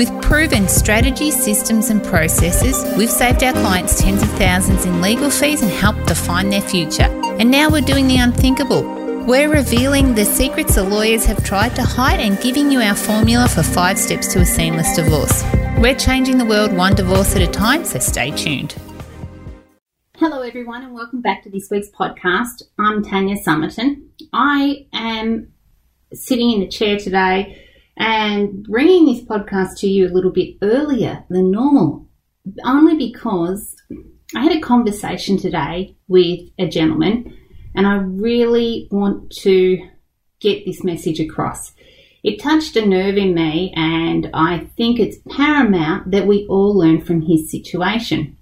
With proven strategies, systems, and processes, we've saved our clients tens of thousands in legal fees and helped define their future. And now we're doing the unthinkable. We're revealing the secrets the lawyers have tried to hide and giving you our formula for five steps to a seamless divorce. We're changing the world one divorce at a time, so stay tuned. Hello, everyone, and welcome back to this week's podcast. I'm Tanya Summerton. I am sitting in the chair today and bringing this podcast to you a little bit earlier than normal, only because I had a conversation today with a gentleman and I really want to get this message across. It touched a nerve in me, and I think it's paramount that we all learn from his situation.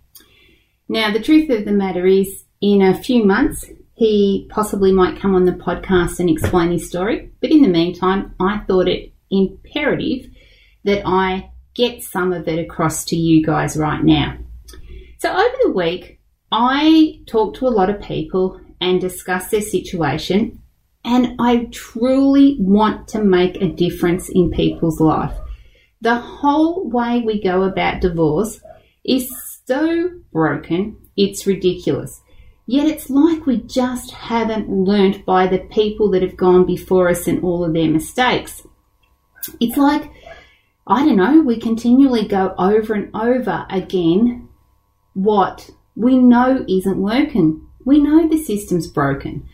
Now, the truth of the matter is, in a few months, he possibly might come on the podcast and explain his story, but in the meantime, I thought it imperative that I get some of it across to you guys right now. So, over the week, I talked to a lot of people and discussed their situation, and I truly want to make a difference in people's life. The whole way we go about divorce is so broken, it's ridiculous. Yet it's like we just haven't learnt by the people that have gone before us and all of their mistakes. It's like, I don't know, we continually go over and over again what we know isn't working. We know the system's broken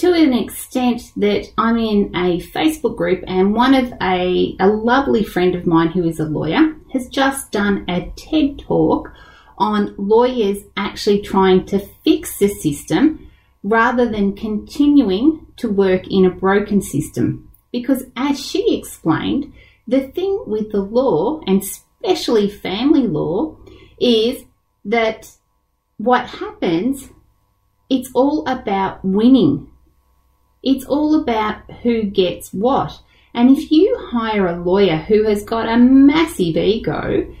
to an extent that I'm in a Facebook group and one of a, a lovely friend of mine who is a lawyer has just done a TED talk on lawyers actually trying to fix the system rather than continuing to work in a broken system. Because as she explained, the thing with the law, and especially family law, is that what happens, it's all about winning. It's all about who gets what. And if you hire a lawyer who has got a massive ego,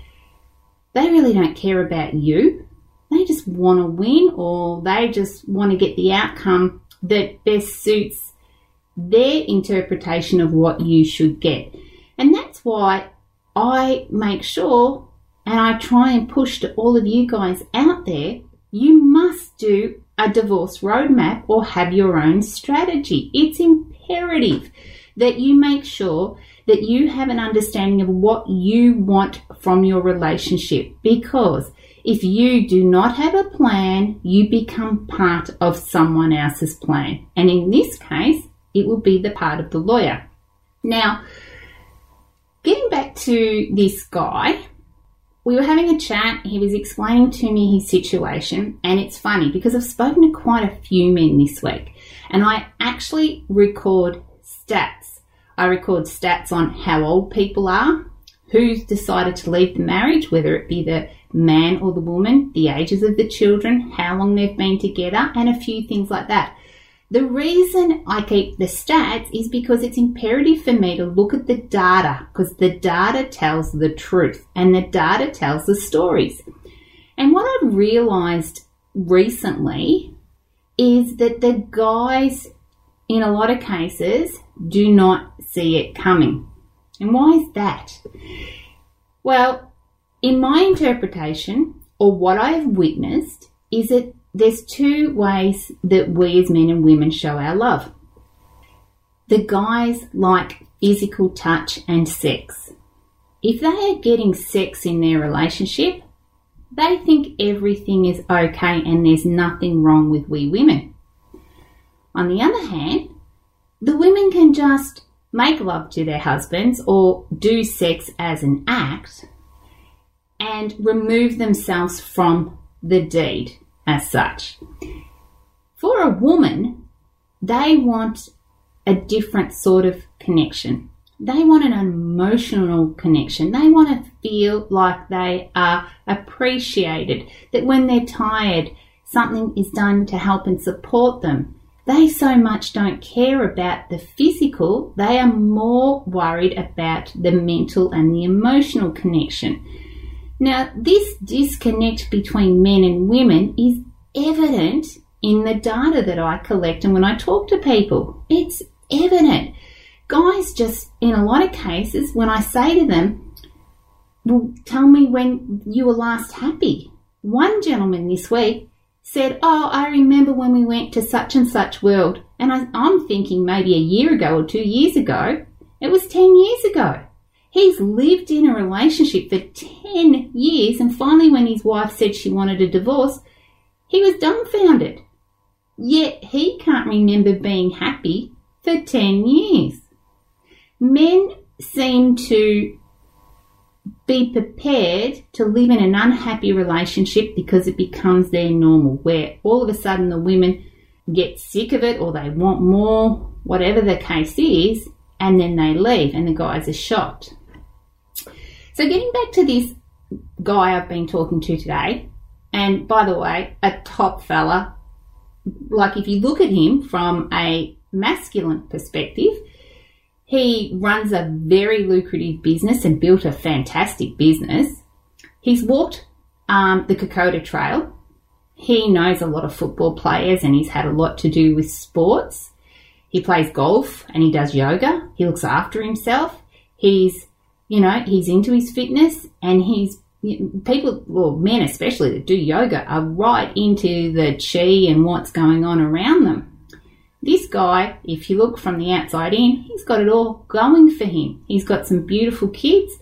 they really don't care about you. They just want to win or they just want to get the outcome that best suits their interpretation of what you should get. And that's why I make sure and I try and push to all of you guys out there you must do a divorce roadmap or have your own strategy. It's imperative that you make sure that you have an understanding of what you want from your relationship because if you do not have a plan, you become part of someone else's plan. And in this case, it will be the part of the lawyer. Now, getting back to this guy, we were having a chat. He was explaining to me his situation, and it's funny because I've spoken to quite a few men this week, and I actually record stats. I record stats on how old people are, who's decided to leave the marriage, whether it be the man or the woman, the ages of the children, how long they've been together, and a few things like that. The reason I keep the stats is because it's imperative for me to look at the data because the data tells the truth and the data tells the stories. And what I've realized recently is that the guys, in a lot of cases, do not see it coming. And why is that? Well, in my interpretation, or what I have witnessed, is that there's two ways that we as men and women show our love. The guys like physical touch and sex. If they are getting sex in their relationship, they think everything is okay and there's nothing wrong with we women. On the other hand, the women can just make love to their husbands or do sex as an act and remove themselves from the deed as such. For a woman, they want a different sort of connection. They want an emotional connection. They want to feel like they are appreciated, that when they're tired, something is done to help and support them. They so much don't care about the physical, they are more worried about the mental and the emotional connection. Now, this disconnect between men and women is evident in the data that I collect and when I talk to people. It's evident. Guys just, in a lot of cases, when I say to them, well, tell me when you were last happy. One gentleman this week said, Oh, I remember when we went to such and such world. And I, I'm thinking maybe a year ago or two years ago. It was 10 years ago. He's lived in a relationship for 10 years, and finally, when his wife said she wanted a divorce, he was dumbfounded. Yet he can't remember being happy for 10 years. Men seem to be prepared to live in an unhappy relationship because it becomes their normal, where all of a sudden the women get sick of it or they want more, whatever the case is, and then they leave, and the guys are shocked. So, getting back to this guy I've been talking to today, and by the way, a top fella. Like, if you look at him from a masculine perspective, he runs a very lucrative business and built a fantastic business. He's walked um, the Kokoda Trail. He knows a lot of football players and he's had a lot to do with sports. He plays golf and he does yoga. He looks after himself. He's, you know, he's into his fitness and he's people, well, men especially that do yoga, are right into the chi and what's going on around them. This guy, if you look from the outside in, he's got it all going for him. He's got some beautiful kids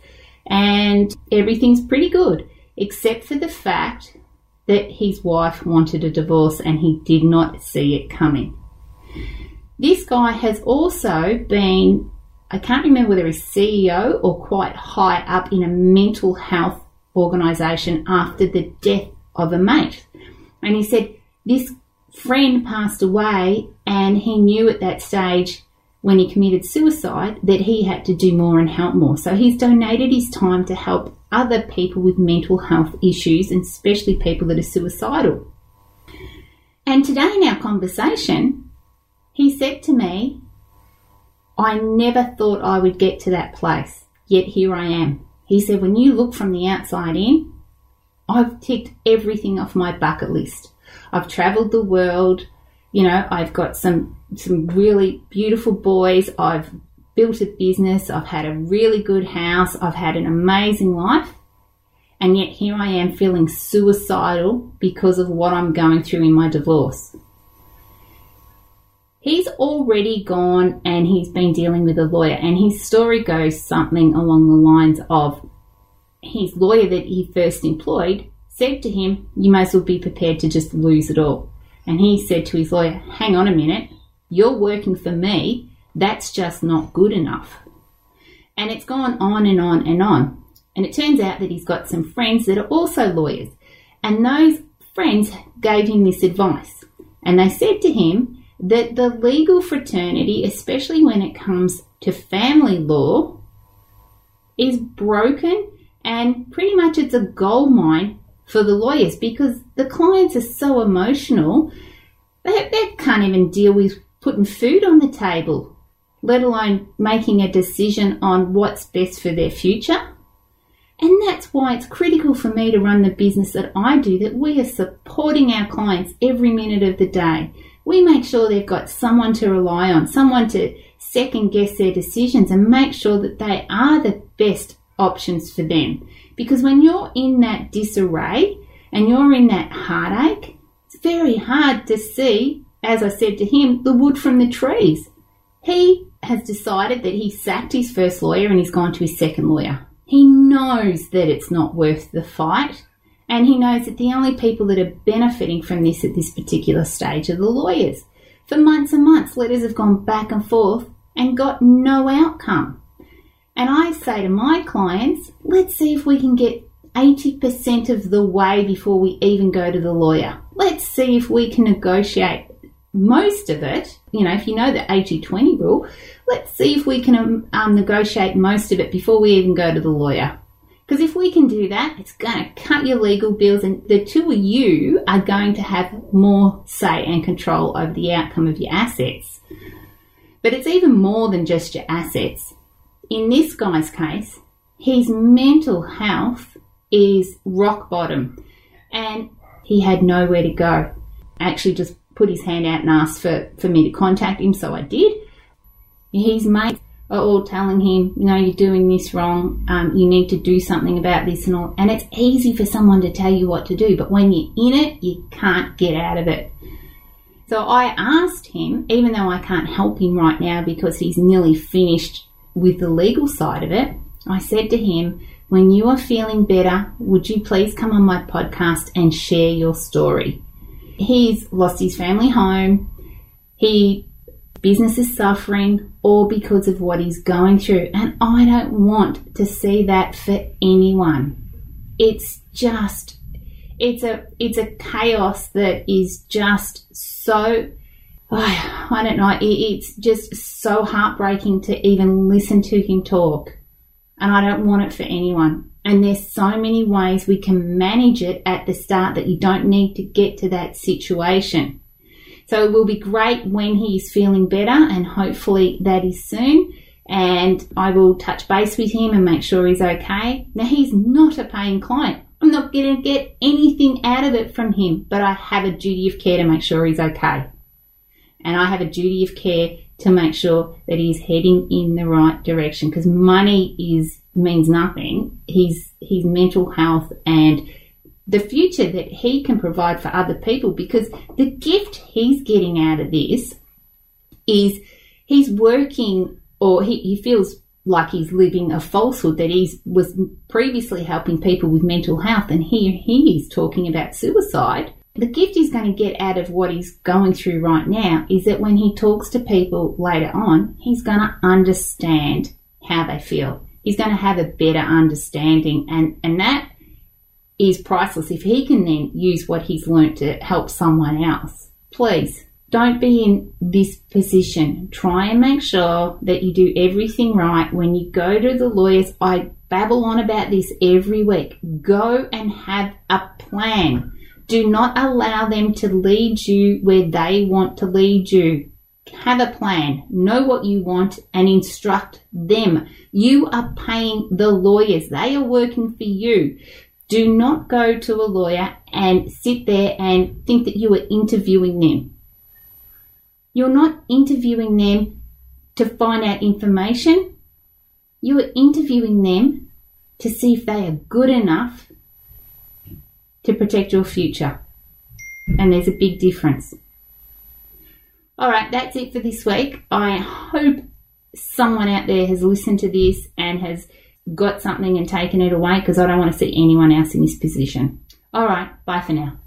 and everything's pretty good, except for the fact that his wife wanted a divorce and he did not see it coming. This guy has also been, I can't remember whether he's CEO or quite high up in a mental health organisation after the death of a mate. And he said this friend passed away, and he knew at that stage when he committed suicide that he had to do more and help more. So he's donated his time to help other people with mental health issues, and especially people that are suicidal. And today in our conversation, he said to me, I never thought I would get to that place, yet here I am. He said, when you look from the outside in, I've ticked everything off my bucket list. I've traveled the world. You know, I've got some some really beautiful boys. I've built a business. I've had a really good house. I've had an amazing life. And yet here I am feeling suicidal because of what I'm going through in my divorce. He's already gone and he's been dealing with a lawyer, and his story goes something along the lines of his lawyer that he first employed said to him, You may as well be prepared to just lose it all. And he said to his lawyer, Hang on a minute, you're working for me, that's just not good enough. And it's gone on and on and on. And it turns out that he's got some friends that are also lawyers. And those friends gave him this advice. And they said to him, that the legal fraternity, especially when it comes to family law, is broken and pretty much it's a gold mine for the lawyers because the clients are so emotional, they, they can't even deal with putting food on the table, let alone making a decision on what's best for their future. And that's why it's critical for me to run the business that I do, that we are supporting our clients every minute of the day we make sure they've got someone to rely on, someone to second guess their decisions and make sure that they are the best options for them. Because when you're in that disarray and you're in that heartache, it's very hard to see, as I said to him, the wood from the trees. He has decided that he sacked his first lawyer and he's gone to his second lawyer. He knows that it's not worth the fight. And he knows that the only people that are benefiting from this at this particular stage are the lawyers. For months and months, letters have gone back and forth and got no outcome. And I say to my clients, let's see if we can get 80% of the way before we even go to the lawyer. Let's see if we can negotiate most of it, you know, if you know the 80 20 rule, let's see if we can um, negotiate most of it before we even go to the lawyer. Because if we can do that, it's going to cut your legal bills, and the two of you are going to have more say and control over the outcome of your assets. But it's even more than just your assets. In this guy's case, his mental health is rock bottom, and he had nowhere to go. I Actually, just put his hand out and asked for, for me to contact him, so I did. His mates are all telling him, you know, you're doing this wrong, um, you need to do something about this and all. And it's easy for someone to tell you what to do, but when you're in it, you can't get out of it. So I asked him, even though I can't help him right now because he's nearly finished with the legal side of it, I said to him, when you are feeling better, would you please come on my podcast and share your story? he's lost his family home, he business is suffering, all because of what he's going through. And I don't want to see that for anyone. It's just it's a it's a chaos that is just so oh, I don't know. it's just so heartbreaking to even listen to him talk, and I don't want it for anyone. And there's so many ways we can manage it at the start that you don't need to get to that situation. So it will be great when he is feeling better and hopefully that is soon. And I will touch base with him and make sure he's okay. Now he's not a paying client. I'm not going to get anything out of it from him, but I have a duty of care to make sure he's okay. And I have a duty of care to make sure that he's heading in the right direction because money is means nothing. His his mental health and the future that he can provide for other people because the gift he's getting out of this is he's working or he, he feels like he's living a falsehood that he was previously helping people with mental health and here he is talking about suicide the gift he's going to get out of what he's going through right now is that when he talks to people later on, he's going to understand how they feel. He's going to have a better understanding, and, and that is priceless if he can then use what he's learnt to help someone else. Please don't be in this position. Try and make sure that you do everything right. When you go to the lawyers, I babble on about this every week. Go and have a plan do not allow them to lead you where they want to lead you. Have a plan, know what you want, and instruct them. You are paying the lawyers, they are working for you. Do not go to a lawyer and sit there and think that you are interviewing them. You're not interviewing them to find out information. You are interviewing them to see if they are good enough to protect your future. And there's a big difference. All right, that's it for this week. I hope someone out there has listened to this and has got something and taken it away because I don't want to see anyone else in this position. All right, bye for now.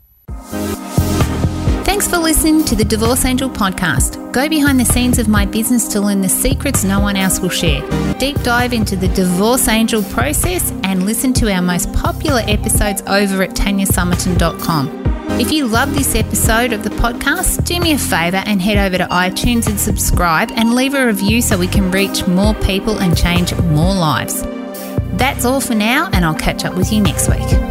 Thanks for listening to the Divorce Angel podcast. Go behind the scenes of my business to learn the secrets no one else will share. Deep dive into the Divorce Angel process and listen to our most popular episodes over at tanyasummerton.com. If you love this episode of the podcast, do me a favour and head over to iTunes and subscribe and leave a review so we can reach more people and change more lives. That's all for now, and I'll catch up with you next week.